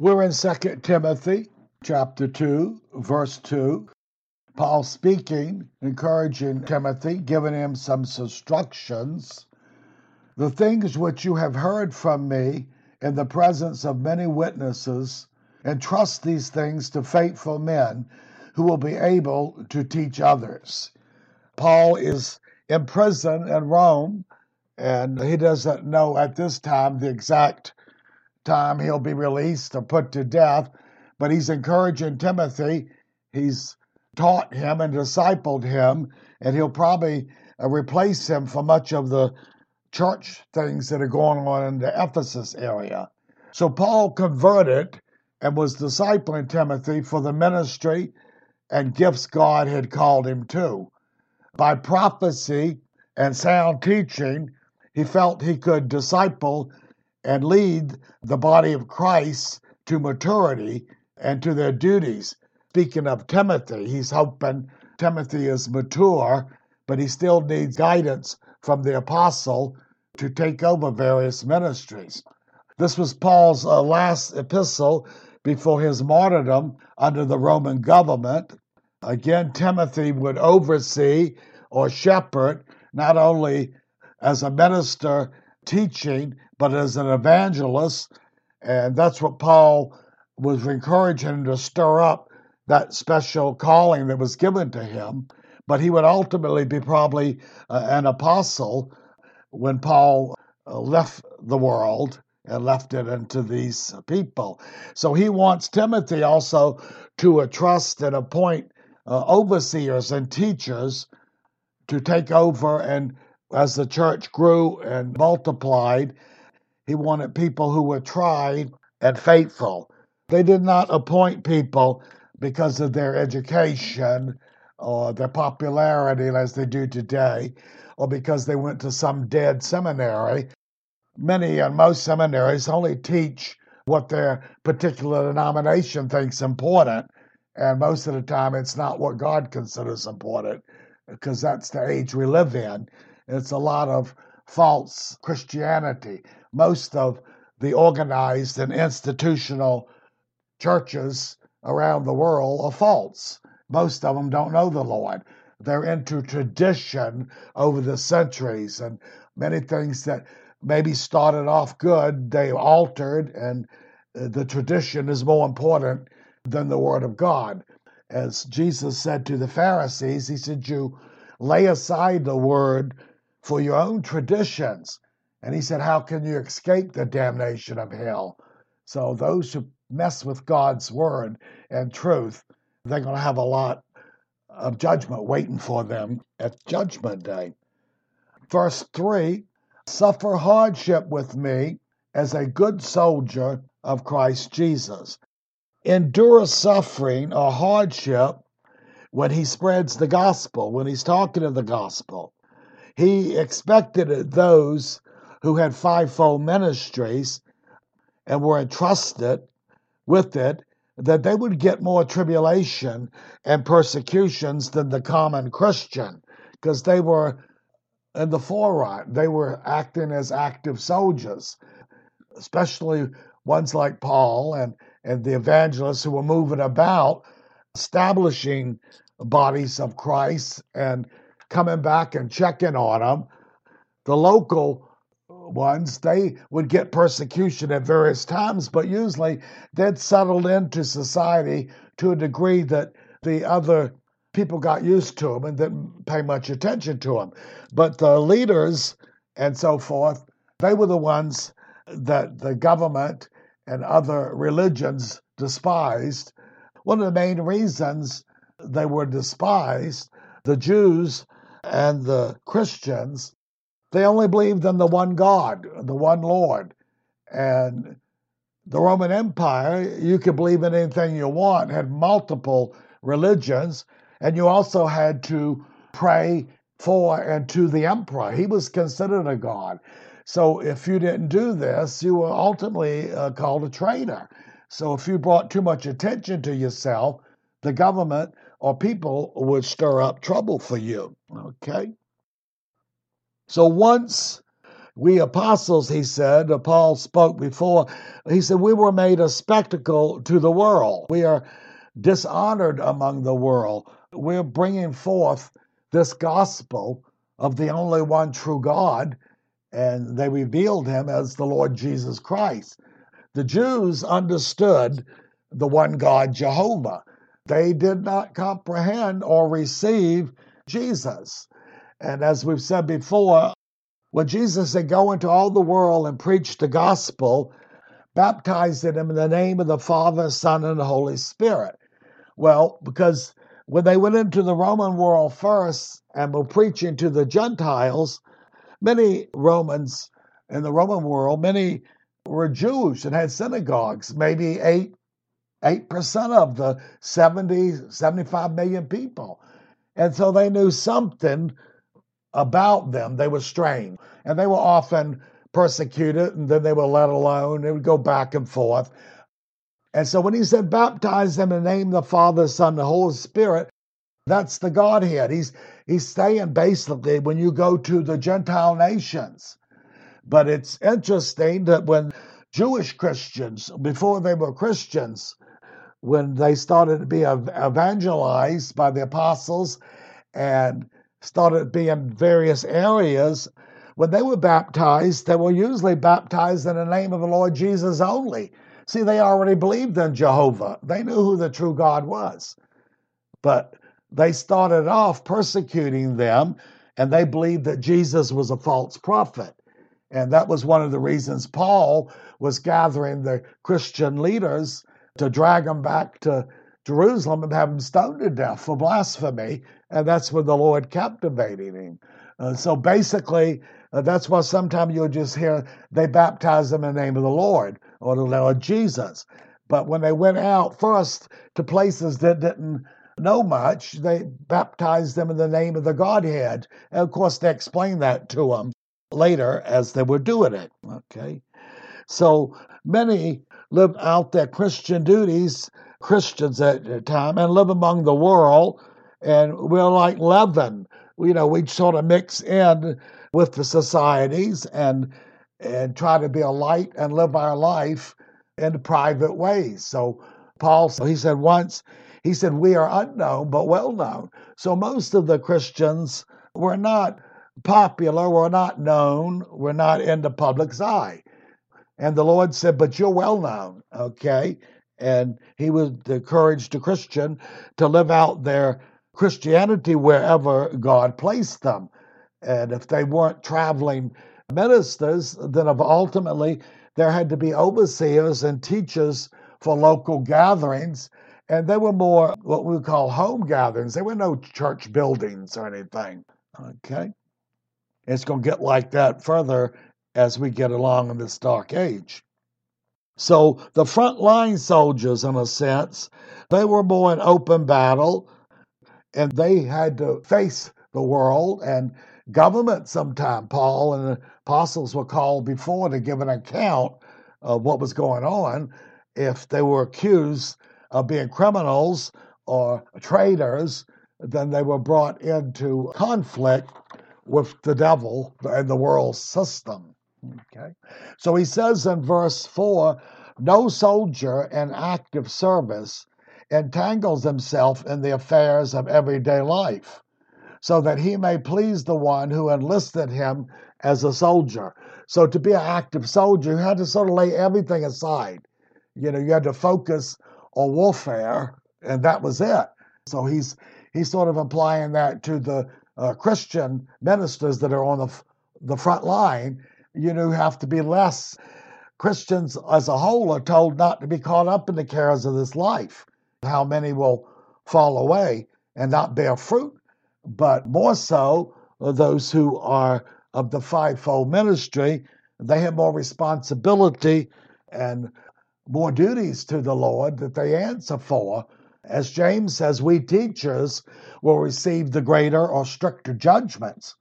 We're in 2 Timothy chapter 2, verse 2. Paul speaking, encouraging Timothy, giving him some instructions. The things which you have heard from me in the presence of many witnesses, entrust these things to faithful men who will be able to teach others. Paul is in prison in Rome, and he doesn't know at this time the exact time he'll be released or put to death, but he's encouraging Timothy. He's taught him and discipled him, and he'll probably uh, replace him for much of the church things that are going on in the Ephesus area. So Paul converted and was discipling Timothy for the ministry and gifts God had called him to. By prophecy and sound teaching, he felt he could disciple and lead the body of Christ to maturity and to their duties. Speaking of Timothy, he's hoping Timothy is mature, but he still needs guidance from the apostle to take over various ministries. This was Paul's uh, last epistle before his martyrdom under the Roman government. Again, Timothy would oversee or shepherd not only as a minister teaching, but as an evangelist. And that's what Paul was encouraging him to stir up that special calling that was given to him. But he would ultimately be probably uh, an apostle when Paul uh, left the world and left it into these people. So he wants Timothy also to trust and appoint uh, overseers and teachers to take over and as the church grew and multiplied, he wanted people who were tried and faithful. They did not appoint people because of their education or their popularity as they do today, or because they went to some dead seminary. Many and most seminaries only teach what their particular denomination thinks important, and most of the time it's not what God considers important, because that's the age we live in. It's a lot of false Christianity. Most of the organized and institutional churches around the world are false. Most of them don't know the Lord. They're into tradition over the centuries, and many things that maybe started off good, they altered, and uh, the tradition is more important than the Word of God. As Jesus said to the Pharisees, He said, You lay aside the Word for your own traditions. And he said, How can you escape the damnation of hell? So those who mess with God's word and truth, they're going to have a lot of judgment waiting for them at Judgment Day. Verse 3 Suffer hardship with me as a good soldier of Christ Jesus. Endure suffering or hardship when he spreads the gospel, when he's talking of the gospel. He expected those who had fivefold ministries and were entrusted with it that they would get more tribulation and persecutions than the common Christian because they were in the forefront. They were acting as active soldiers, especially ones like Paul and, and the evangelists who were moving about establishing bodies of Christ and coming back and checking on them. The local ones, they would get persecution at various times, but usually they'd settled into society to a degree that the other people got used to them and didn't pay much attention to them. But the leaders and so forth, they were the ones that the government and other religions despised. One of the main reasons they were despised, the Jews and the Christians, they only believed in the one God, the one Lord. And the Roman Empire, you could believe in anything you want, had multiple religions, and you also had to pray for and to the emperor. He was considered a god. So if you didn't do this, you were ultimately uh, called a traitor. So if you brought too much attention to yourself, the government or people would stir up trouble for you. Okay? So once We apostles, he said, uh, Paul spoke before, he said, we were made a spectacle to the world. We are dishonored among the world. We're bringing forth this gospel of the only one true God, and they revealed him as the Lord Jesus Christ. The Jews understood the one God, Jehovah. They did not comprehend or receive Jesus. And as we've said before, when Jesus said, Go into all the world and preach the gospel, baptize them in the name of the Father, Son, and the Holy Spirit. Well, because when they went into the Roman world first and were preaching to the Gentiles, many Romans in the Roman world, many were Jews and had synagogues, maybe eight, 8% of the 70, 75 million people. And so they knew something about them. They were strange. And they were often persecuted and then they were let alone. They would go back and forth. And so when he said, baptize them in the name of the Father, Son, and the Holy Spirit, that's the Godhead. He's he's saying basically when you go to the Gentile nations. But it's interesting that when Jewish Christians, before they were Christians, when they started to be evangelized by the apostles and started being various areas, when they were baptized, they were usually baptized in the name of the Lord Jesus only. See, they already believed in Jehovah. They knew who the true God was. But they started off persecuting them, and they believed that Jesus was a false prophet. And that was one of the reasons Paul was gathering the Christian leaders to drag them back to Jerusalem and have them stoned to death for blasphemy. And that's when the Lord captivated him. Uh, so basically, uh, that's why sometimes you'll just hear they baptize them in the name of the Lord or the Lord Jesus. But when they went out first to places that didn't know much, they baptized them in the name of the Godhead. And of course, they explained that to them later as they were doing it. Okay. So many live out their Christian duties, Christians at the time, and live among the world. And we're like leaven. You know, we sort of mix in with the societies and and try to be a light and live our life in private ways. So Paul, so he said once, he said, we are unknown but well known. So most of the Christians were not popular, we're not known, we're not in the public's eye. And the Lord said, But you're well known, okay? And he would encourage the Christian to live out their Christianity wherever God placed them. And if they weren't traveling ministers, then ultimately there had to be overseers and teachers for local gatherings. And they were more what we call home gatherings. There were no church buildings or anything. Okay. It's going to get like that further as we get along in this dark age. So the frontline soldiers, in a sense, they were more in open battle and they had to face the world and government sometime. Paul and the apostles were called before to give an account of what was going on if they were accused of being criminals or traitors, then they were brought into conflict with the devil and the world system. Okay. So he says in verse 4 no soldier in active service entangles himself in the affairs of everyday life so that he may please the one who enlisted him as a soldier. So to be an active soldier, you had to sort of lay everything aside. You know, you had to focus on warfare, and that was it. So he's he's sort of applying that to the uh, Christian ministers that are on the the front line. You know, have to be less. Christians as a whole are told not to be caught up in the cares of this life. How many will fall away and not bear fruit but more so uh, those who are of the fivefold ministry, they have more responsibility and more duties to the Lord that they answer for. As James says, we teachers will receive the greater or stricter judgments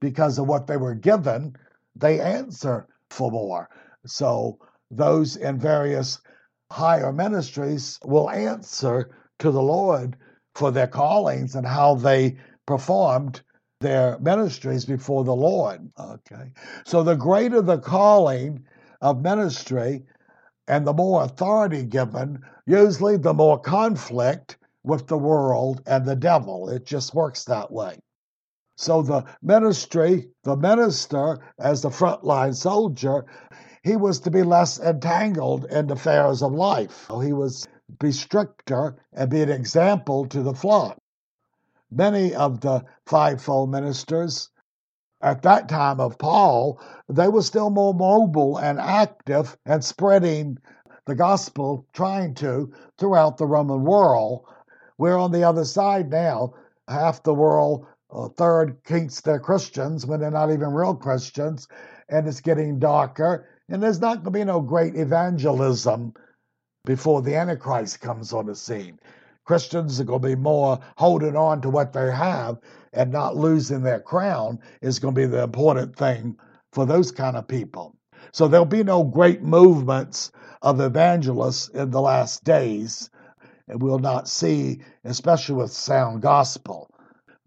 because of what they were given. They answer for more. So those in various higher ministries will answer to the Lord for their callings and how they performed their ministries before the Lord. Okay. So the greater the calling of ministry and the more authority given, usually the more conflict with the world and the devil. It just works that way. So the ministry, the minister, as the frontline soldier, he was to be less entangled in the affairs of life. He was be stricter and be an example to the flock. Many of the fivefold ministers at that time of Paul, they were still more mobile and active and spreading the gospel, trying to, throughout the Roman world. We're on the other side now. Half the world a third kinks they're Christians when they're not even real Christians, and it's getting darker. And there's not going to be no great evangelism before the Antichrist comes on the scene. Christians are going to be more holding on to what they have and not losing their crown is going to be the important thing for those kind of people. So there'll be no great movements of evangelists in the last days, and we'll not see, especially with sound gospel.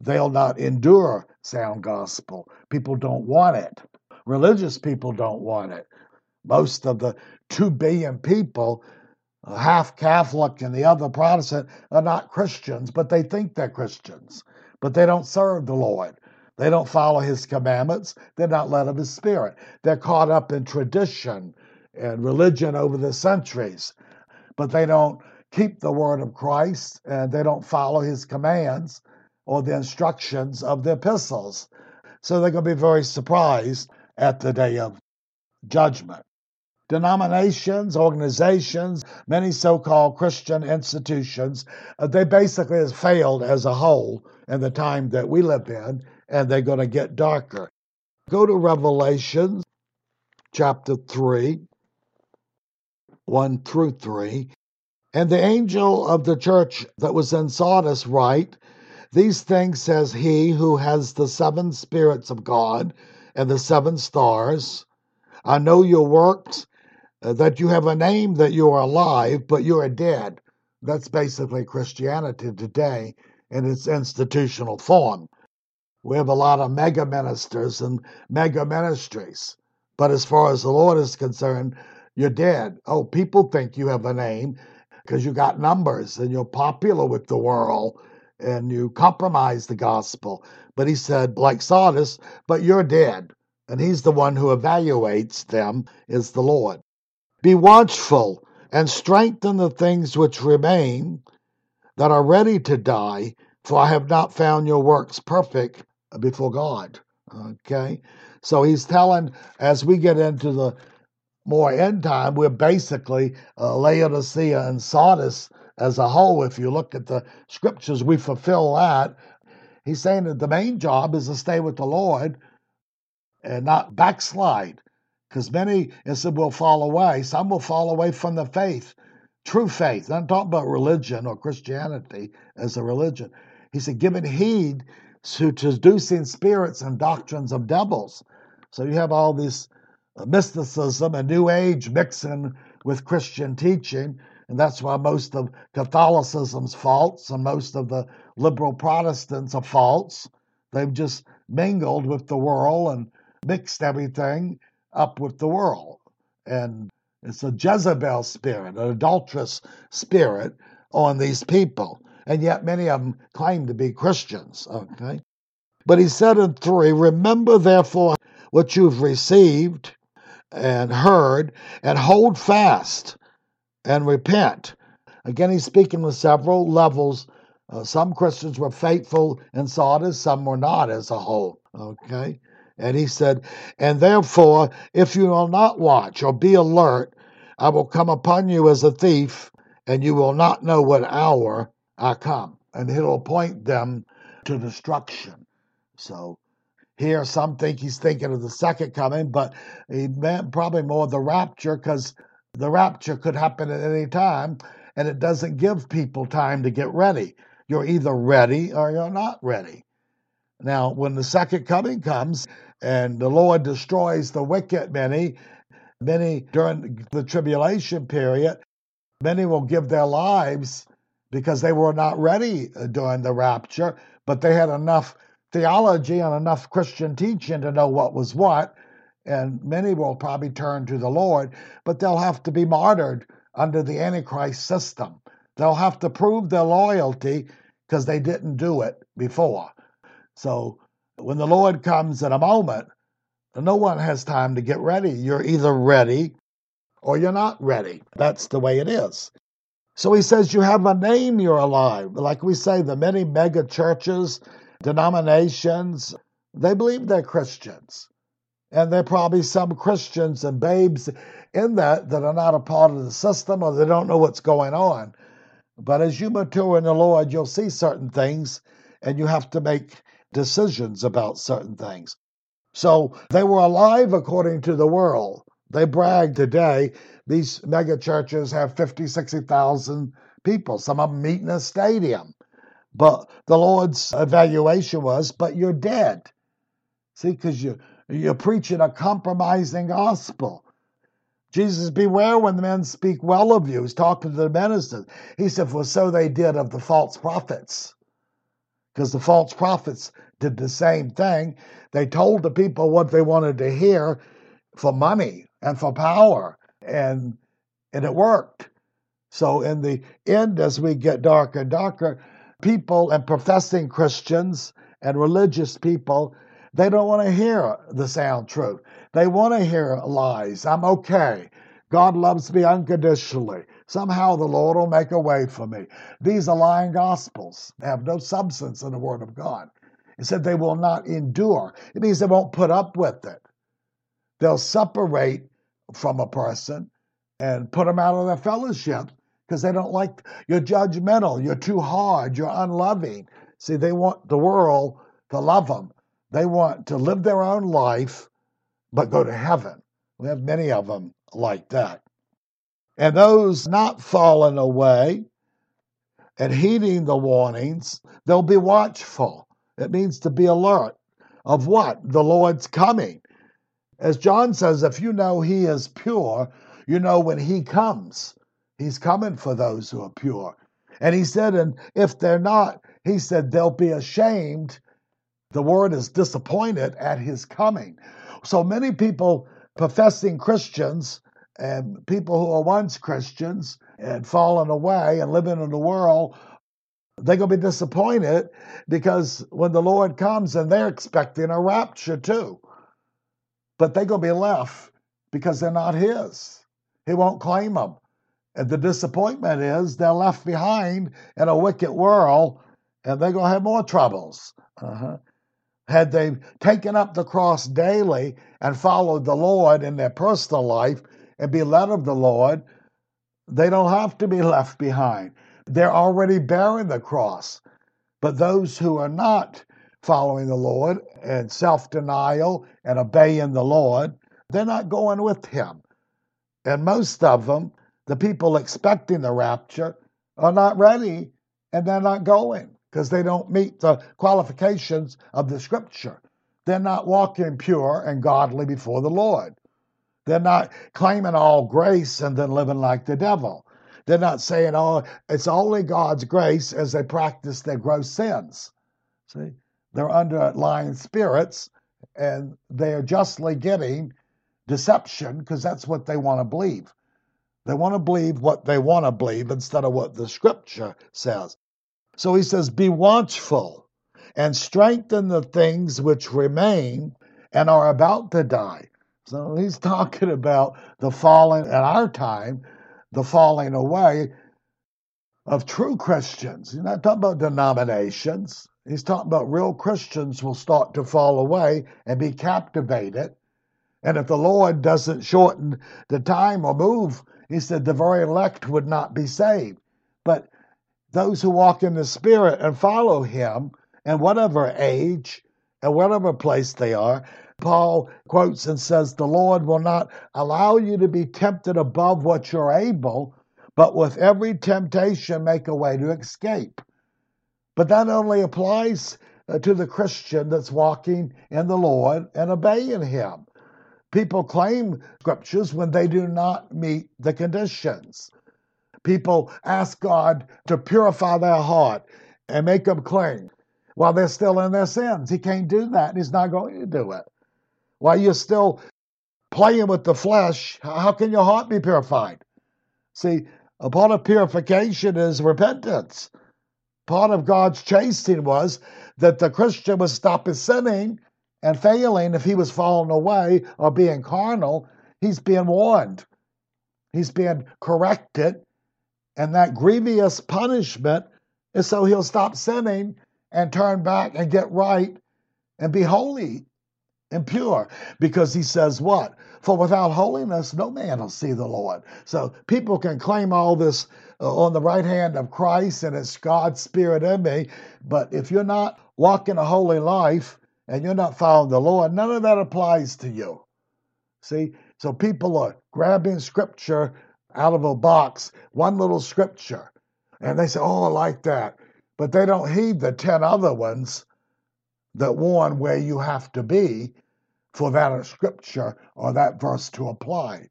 They'll not endure sound gospel. People don't want it. Religious people don't want it. Most of the 2 billion people, half Catholic and the other Protestant, are not Christians, but they think they're Christians. But they don't serve the Lord. They don't follow his commandments. They're not led of his spirit. They're caught up in tradition and religion over the centuries, but they don't keep the word of Christ and they don't follow his commands or the instructions of the epistles. So they're going to be very surprised at the day of judgment. Denominations, organizations, many so called Christian institutions, uh, they basically have failed as a whole in the time that we live in, and they're going to get darker. Go to Revelation chapter 3, 1 through 3. And the angel of the church that was in Sardis write, these things says he who has the seven spirits of God and the seven stars. I know your works, uh, that you have a name that you are alive, but you are dead. That's basically Christianity today in its institutional form. We have a lot of mega ministers and mega ministries. But as far as the Lord is concerned, you're dead. Oh, people think you have a name because you got numbers and you're popular with the world and you compromise the gospel. But he said, like Sardis, but you're dead. And he's the one who evaluates them, is the Lord. Be watchful and strengthen the things which remain that are ready to die, for I have not found your works perfect before God. Okay? So he's telling, as we get into the more end time, we're basically uh, Laodicea and Sardis as a whole, if you look at the scriptures, we fulfill that. He's saying that the main job is to stay with the Lord and not backslide. Because many, it said, will fall away. Some will fall away from the faith, true faith. I'm talking about religion or Christianity as a religion. He said, giving heed to seducing spirits and doctrines of devils. So you have all this mysticism and New Age mixing with Christian teaching. And that's why most of Catholicism's false and most of the liberal Protestants are false. They've just mingled with the world and mixed everything up with the world. And it's a Jezebel spirit, an adulterous spirit on these people. And yet many of them claim to be Christians. Okay. But he said in three, remember therefore what you've received and heard, and hold fast and repent. Again, he's speaking with several levels. Uh, some Christians were faithful in Sardis, some were not as a whole. Okay? And he said, And therefore, if you will not watch or be alert, I will come upon you as a thief, and you will not know what hour I come. And he'll appoint them to destruction. So here, some think he's thinking of the second coming, but he meant probably more the rapture because the rapture could happen at any time, and it doesn't give people time to get ready. You're either ready or you're not ready. Now, when the second coming comes and the Lord destroys the wicked many, many during the tribulation period, many will give their lives because they were not ready uh, during the rapture, but they had enough theology and enough Christian teaching to know what was what, and many will probably turn to the Lord, but they'll have to be martyred under the Antichrist system. They'll have to prove their loyalty because they didn't do it before. So when the Lord comes in a moment, no one has time to get ready. You're either ready or you're not ready. That's the way it is. So he says, You have a name, you're alive. Like we say, the many mega churches, denominations, they believe they're Christians. And there are probably some Christians and babes in that that are not a part of the system or they don't know what's going on. But as you mature in the Lord, you'll see certain things and you have to make decisions about certain things. So they were alive according to the world. They brag today. These mega churches have 50, 60,000 people. Some of them meet in a stadium. But the Lord's evaluation was, but you're dead. See, because you, you're preaching a compromising gospel. Jesus, beware when the men speak well of you. He's talking to the ministers. He said, For so they did of the false prophets. Because the false prophets did the same thing. They told the people what they wanted to hear for money and for power, and and it worked. So in the end, as we get darker and darker, people and professing Christians and religious people, they don't want to hear the sound truth. They want to hear lies. I'm okay. God loves me unconditionally. Somehow the Lord will make a way for me. These are lying gospels. They have no substance in the Word of God. It said they will not endure. It means they won't put up with it. They'll separate from a person and put them out of their fellowship because they don't like you're judgmental, you're too hard, you're unloving. See, they want the world to love them. They want to live their own life but go to heaven. We have many of them like that. And those not fallen away and heeding the warnings, they'll be watchful. It means to be alert of what? The Lord's coming. As John says, if you know he is pure, you know when he comes, he's coming for those who are pure. And he said, and if they're not, he said, they'll be ashamed. The word is disappointed at his coming. So many people professing Christians and people who are once Christians and fallen away and living in the world, they're going to be disappointed because when the Lord comes and they're expecting a rapture too. But they're going to be left because they're not His. He won't claim them. And the disappointment is they're left behind in a wicked world and they're going to have more troubles. Uh-huh. Had they taken up the cross daily and followed the Lord in their personal life and be led of the Lord, they don't have to be left behind. They're already bearing the cross. But those who are not following the Lord and self denial and obeying the Lord, they're not going with Him. And most of them, the people expecting the rapture, are not ready and they're not going because they don't meet the qualifications of the scripture. They're not walking pure and godly before the Lord. They're not claiming all grace and then living like the devil. They're not saying, oh, it's only God's grace as they practice their gross sins. See, they're under lying spirits and they are justly getting deception because that's what they want to believe. They want to believe what they want to believe instead of what the scripture says. So he says, Be watchful and strengthen the things which remain and are about to die. So he's talking about the falling in our time, the falling away of true Christians. He's not talking about denominations. He's talking about real Christians will start to fall away and be captivated. And if the Lord doesn't shorten the time or move, he said the very elect would not be saved. But those who walk in the Spirit and follow Him, in whatever age and whatever place they are, Paul quotes and says, The Lord will not allow you to be tempted above what you're able, but with every temptation make a way to escape. But that only applies uh, to the Christian that's walking in the Lord and obeying Him. People claim scriptures when they do not meet the conditions. People ask God to purify their heart and make them clean. while they're still in their sins. He can't do that, and he's not going to do it. While you're still playing with the flesh, how can your heart be purified? See, a part of purification is repentance. Part of God's chastening was that the Christian would stop his sinning and failing if he was falling away or being carnal. He's being warned, he's being corrected, and that grievous punishment is so he'll stop sinning and turn back and get right and be holy and pure. Because he says, What? For without holiness, no man will see the Lord. So people can claim all this uh, on the right hand of Christ and it's God's Spirit in me. But if you're not walking a holy life and you're not following the Lord, none of that applies to you. See? So people are grabbing scripture out of a box, one little scripture, and they say, Oh, I like that. But they don't heed the 10 other ones that warn where you have to be for that scripture or that verse to apply.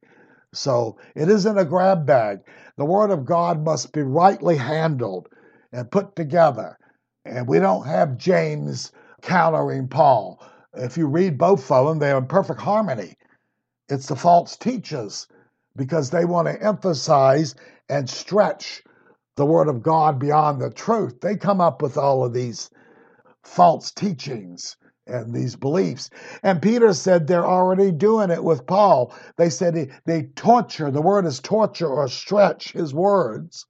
So it isn't a grab bag. The Word of God must be rightly handled and put together. And we don't have James countering Paul. If you read both of them, they're in perfect harmony. It's the false teachers because they want to emphasize and stretch the Word of God beyond the truth. They come up with all of these false teachings and these beliefs. And Peter said they're already doing it with Paul. They said they torture, the word is torture or stretch his words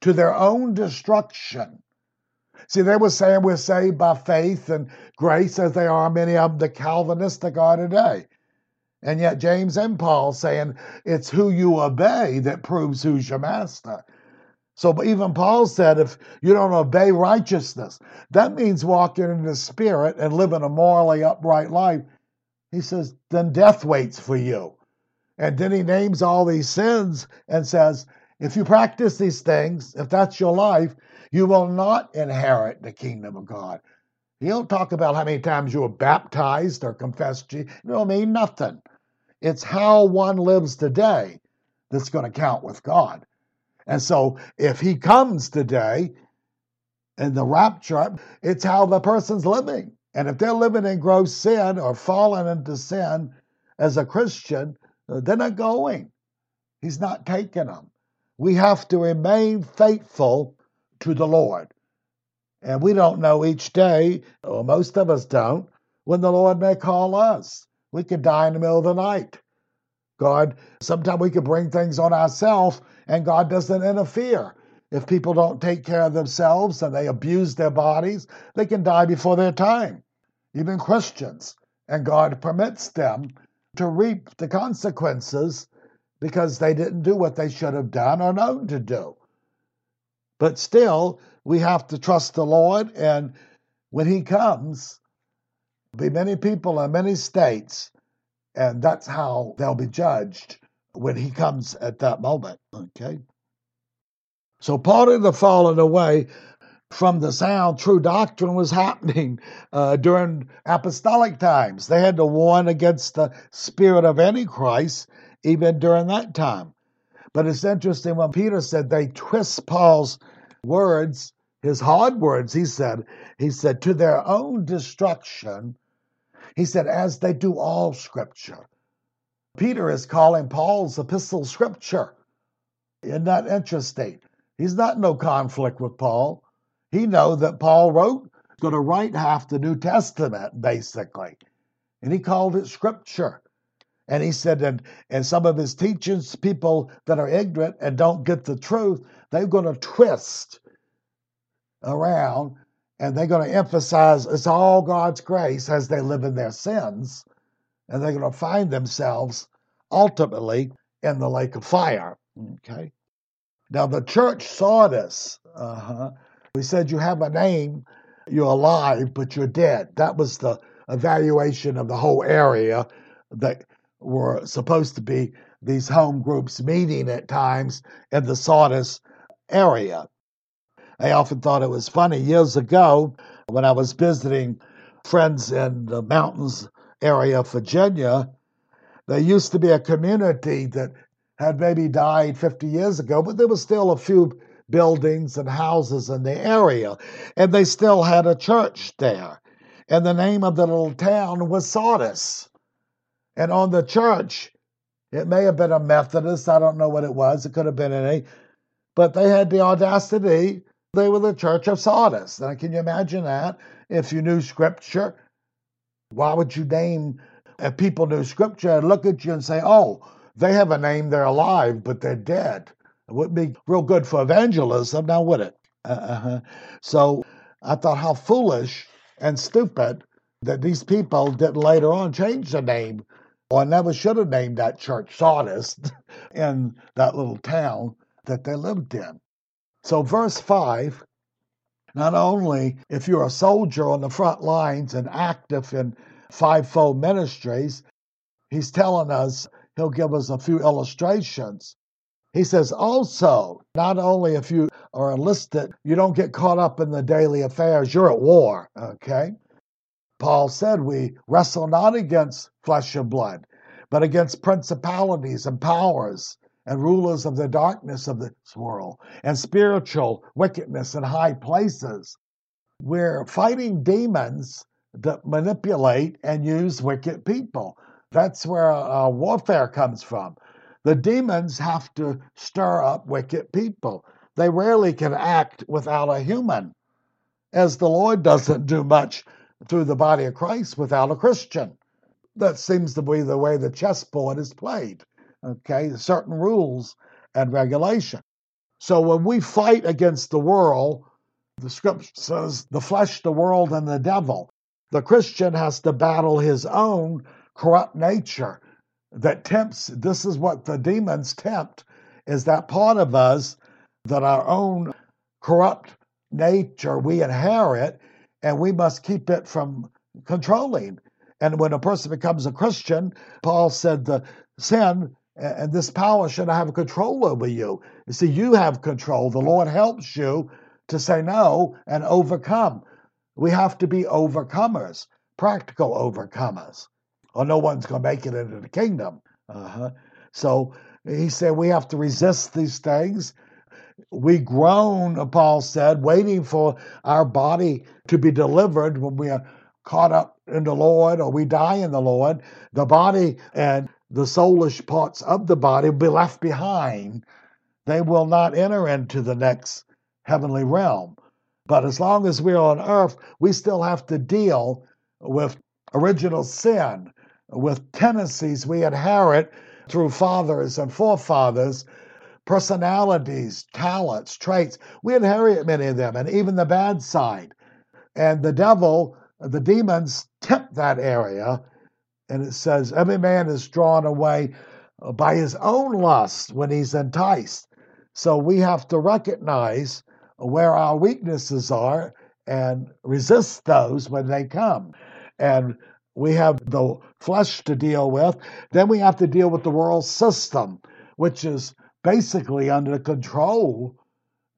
to their own destruction. See, they were saying we're saved by faith and grace, as they are many of the Calvinists that are today. And yet, James and Paul saying it's who you obey that proves who's your master. So even Paul said, if you don't obey righteousness, that means walking in the spirit and living a morally upright life. He says, then death waits for you. And then he names all these sins and says, if you practice these things, if that's your life, you will not inherit the kingdom of God. He'll talk about how many times you were baptized or confessed Jesus. It'll mean nothing. It's how one lives today that's going to count with God. And so if he comes today in the rapture, it's how the person's living. And if they're living in gross sin or falling into sin as a Christian, uh, they're not going. He's not taking them. We have to remain faithful to the Lord. And we don't know each day, or most of us don't, when the Lord may call us. We could die in the middle of the night. God, sometimes we could bring things on ourselves and God doesn't interfere. If people don't take care of themselves and they abuse their bodies, they can die before their time, even Christians. And God permits them to reap the consequences because they didn't do what they should have done or known to do. But still, we have to trust the Lord, and when He comes, be many people in many states, and that's how they'll be judged when he comes at that moment. Okay. So part of the falling away from the sound true doctrine was happening uh, during apostolic times. They had to warn against the spirit of Antichrist even during that time. But it's interesting when Peter said they twist Paul's words, his hard words, he said, he said, to their own destruction. He said, as they do all scripture. Peter is calling Paul's epistle scripture. Isn't that interesting? He's not in no conflict with Paul. He know that Paul wrote, going to write half the New Testament, basically. And he called it scripture. And he said, and, and some of his teachings, people that are ignorant and don't get the truth, they're going to twist around and they're going to emphasize it's all God's grace as they live in their sins and they're going to find themselves ultimately in the lake of fire. Okay. Now the church saw this. Uh-huh. We said you have a name, you're alive, but you're dead. That was the evaluation of the whole area that were supposed to be these home groups meeting at times in the Sardis area. I often thought it was funny years ago when I was visiting friends in the mountains area of Virginia, there used to be a community that had maybe died 50 years ago, but there was still a few buildings and houses in the area. And they still had a church there. And the name of the little town was Sardis. And on the church, it may have been a Methodist, I don't know what it was, it could have been any, but they had the audacity. They were the church of Sardis. Now, can you imagine that? If you knew scripture, why would you name, if people knew scripture and look at you and say, oh, they have a name, they're alive, but they're dead? It wouldn't be real good for evangelism, now would it? Uh-huh. So I thought how foolish and stupid that these people didn't later on change the name or never should have named that church Sardis in that little town that they lived in. So, verse 5 not only if you're a soldier on the front lines and active in fivefold ministries, he's telling us he'll give us a few illustrations. He says also, not only if you are enlisted, you don't get caught up in the daily affairs, you're at war, okay? Paul said we wrestle not against flesh and blood, but against principalities and powers and rulers of the darkness of this world and spiritual wickedness in high places. We're fighting demons that manipulate and use wicked people. That's where uh, warfare comes from. The demons have to stir up wicked people. They rarely can act without a human, as the Lord doesn't do much through the body of Christ without a Christian. That seems to be the way the chessboard is played okay, certain rules and regulation. So when we fight against the world, the scripture says the flesh, the world, and the devil. The Christian has to battle his own corrupt nature that tempts. This is what the demons tempt, is that part of us that our own corrupt nature we inherit, and we must keep it from controlling. And when a person becomes a Christian, Paul said the sin and this power should have control over you. You see, you have control. The Lord helps you to say no and overcome. We have to be overcomers, practical overcomers, or no one's going to make it into the kingdom. Uh-huh. So he said we have to resist these things. We groan, Paul said, waiting for our body to be delivered when we are caught up in the Lord or we die in the Lord. The body and the soulish parts of the body will be left behind. They will not enter into the next heavenly realm. But as long as we're on earth, we still have to deal with original sin, with tendencies we inherit through fathers and forefathers, personalities, talents, traits. We inherit many of them, and even the bad side. And the devil, the demons, tempt that area and it says, Every man is drawn away uh, by his own lust when he's enticed. So we have to recognize where our weaknesses are and resist those when they come. And we have the flesh to deal with. Then we have to deal with the world system, which is basically under control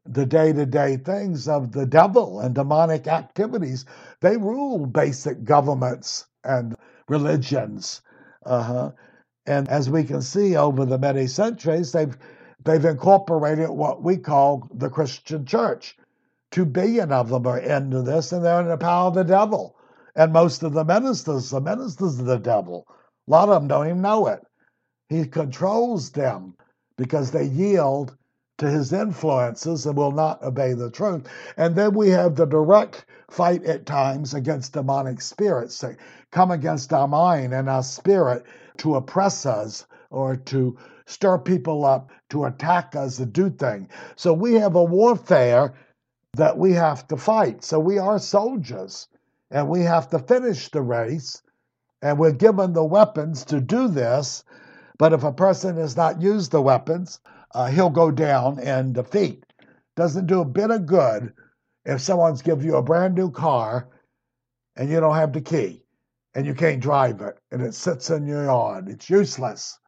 the day to day things of the devil and demonic activities. They rule basic governments and religions. Uh-huh. And as we can see over the many centuries, they've they've incorporated what we call the Christian church. Two billion of them are into this, and they're in the power of the devil. And most of the ministers, the ministers of the devil. A lot of them don't even know it. He controls them because they yield to his influences and will not obey the truth. And then we have the direct fight at times against demonic spirits that come against our mind and our spirit to oppress us or to stir people up, to attack us, to do things. So we have a warfare that we have to fight. So we are soldiers and we have to finish the race. And we're given the weapons to do this. But if a person has not used the weapons, uh, he'll go down in defeat. Doesn't do a bit of good if someone's give you a brand new car and you don't have the key and you can't drive it and it sits in your yard. It's useless.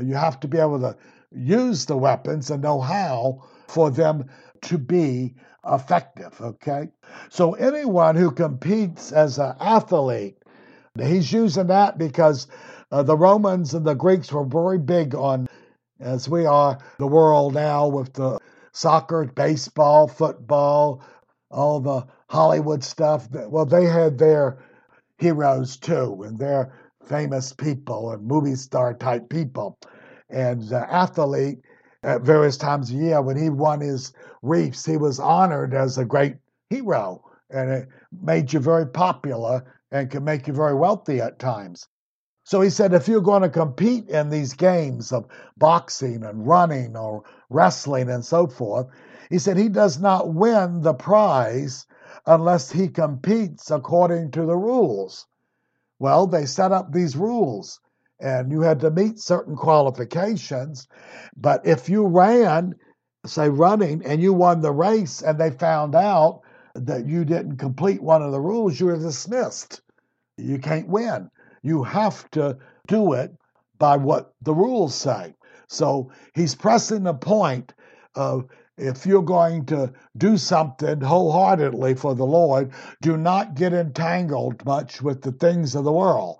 You have to be able to use the weapons and know how for them to be effective, okay? So anyone who competes as an athlete, he's using that because uh, the Romans and the Greeks were very big on as we are the world now with the soccer, baseball, football, all the Hollywood stuff. Well, they had their heroes too, and their famous people and movie star type people. And the athlete, at various times a year, when he won his reefs, he was honored as a great hero, and it made you very popular and can make you very wealthy at times. So he said, if you're going to compete in these games of boxing and running or wrestling and so forth, he said he does not win the prize unless he competes according to the rules. Well, they set up these rules and you had to meet certain qualifications. But if you ran, say running, and you won the race and they found out that you didn't complete one of the rules, you were dismissed. You can't win. You have to do it by what the rules say. So he's pressing the point of if you're going to do something wholeheartedly for the Lord, do not get entangled much with the things of the world.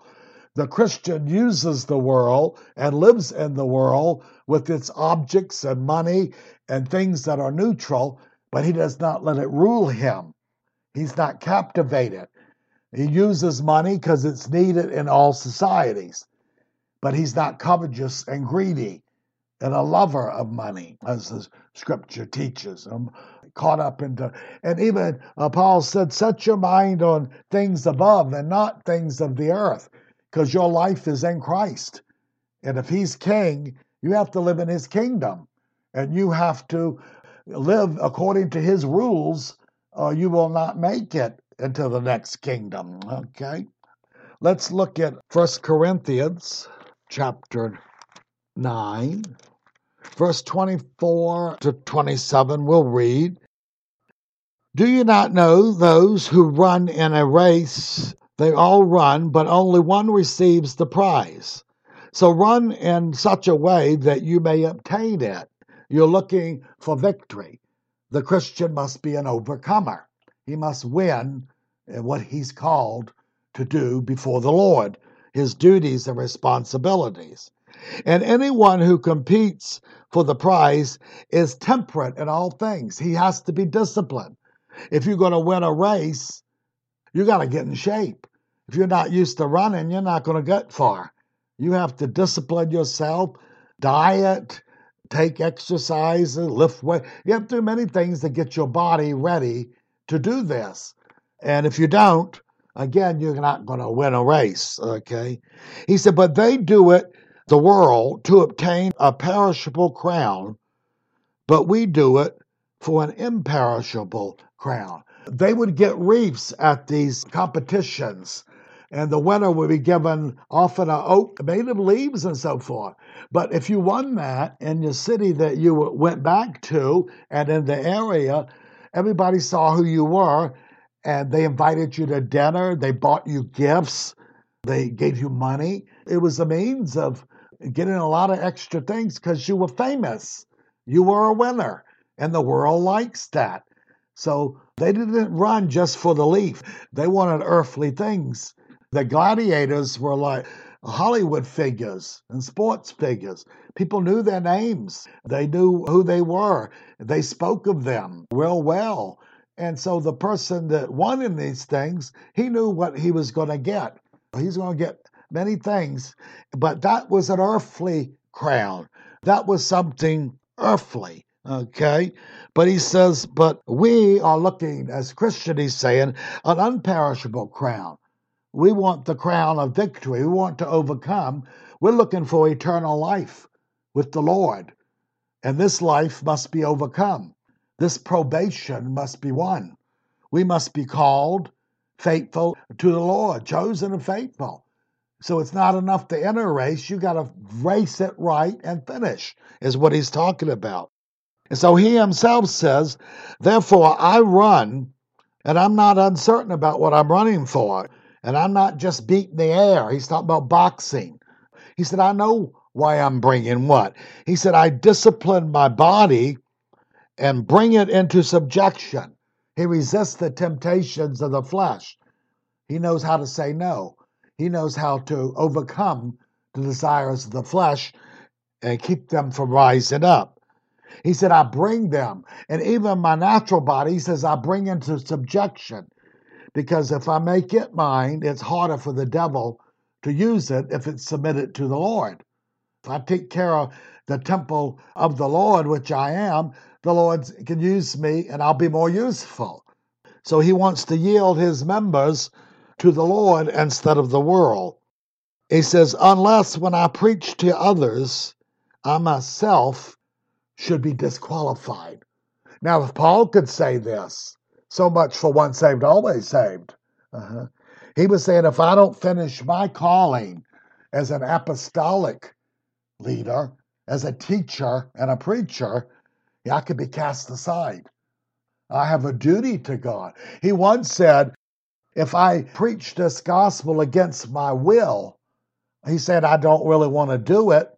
The Christian uses the world and lives in the world with its objects and money and things that are neutral, but he does not let it rule him. He's not captivated. He uses money because it's needed in all societies, but he's not covetous and greedy and a lover of money, as the scripture teaches. I'm caught up into, and even uh, Paul said, set your mind on things above and not things of the earth, because your life is in Christ. And if he's king, you have to live in his kingdom, and you have to live according to his rules, or you will not make it into the next kingdom. Okay? Let's look at First Corinthians chapter 9, verse 24 to 27. We'll read. Do you not know those who run in a race? They all run, but only one receives the prize. So run in such a way that you may obtain it. You're looking for victory. The Christian must be an overcomer. He must win uh, what he's called to do before the Lord, his duties and responsibilities. And anyone who competes for the prize is temperate in all things. He has to be disciplined. If you're going to win a race, you got to get in shape. If you're not used to running, you're not going to get far. You have to discipline yourself, diet, take exercise, lift weight. You have to do many things to get your body ready to do this. And if you don't, again, you're not going to win a race. Okay. He said, but they do it, the world, to obtain a perishable crown, but we do it for an imperishable crown. They would get reefs at these competitions, and the winner would be given often a oak made of leaves and so forth. But if you won that in the city that you went back to and in the area, everybody saw who you were, and they invited you to dinner. They bought you gifts. They gave you money. It was a means of getting a lot of extra things because you were famous. You were a winner, and the world likes that. So they didn't run just for the leaf, they wanted earthly things. The gladiators were like Hollywood figures and sports figures. People knew their names, they knew who they were, they spoke of them real well. And so the person that won in these things, he knew what he was going to get. He's going to get many things, but that was an earthly crown. That was something earthly. Okay. But he says, but we are looking, as Christian, he's saying, an unperishable crown. We want the crown of victory. We want to overcome. We're looking for eternal life with the Lord. And this life must be overcome. This probation must be won. We must be called faithful to the Lord, chosen and faithful. So it's not enough to enter a race. You got to race it right and finish, is what he's talking about. And so he himself says, Therefore, I run, and I'm not uncertain about what I'm running for. And I'm not just beating the air. He's talking about boxing. He said, I know why I'm bringing what. He said, I discipline my body and bring it into subjection. He resists the temptations of the flesh. He knows how to say no. He knows how to overcome the desires of the flesh and keep them from rising up. He said, I bring them. And even my natural body, he says, I bring into subjection. Because if I make it mine, it's harder for the devil to use it if it's submitted to the Lord. If I take care of the temple of the Lord, which I am, the Lord can use me and I'll be more useful. So he wants to yield his members to the Lord instead of the world. He says, Unless when I preach to others, I myself should be disqualified. Now, if Paul could say this, so much for once saved, always saved. Uh-huh. He was saying, if I don't finish my calling as an apostolic leader, as a teacher and a preacher, I could be cast aside. I have a duty to God. He once said, if I preach this gospel against my will, he said, I don't really want to do it.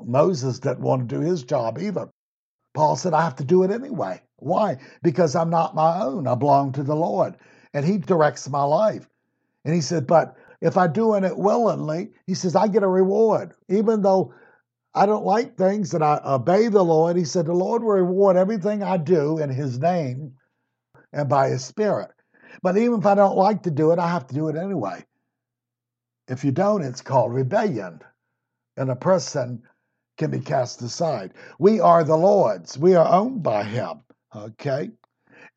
Moses didn't want to do his job either. Paul said, I have to do it anyway. Why? Because I'm not my own. I belong to the Lord, and He directs my life. And he said, But if I do it willingly, he says, I get a reward. Even though I don't like things and I obey the Lord, he said, The Lord will reward everything I do in his name and by his spirit. But even if I don't like to do it, I have to do it anyway. If you don't, it's called rebellion. And a person can be cast aside. We are the Lord's, we are owned by him. Okay?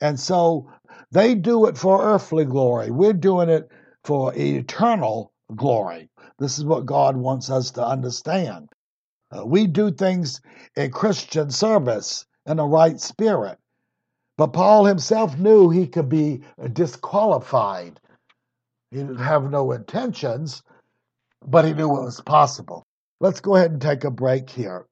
And so they do it for earthly glory. We're doing it for eternal glory. This is what God wants us to understand. Uh, we do things in Christian service in a right spirit. But Paul himself knew he could be disqualified. He didn't have no intentions, but he knew it was possible. Let's go ahead and take a break here.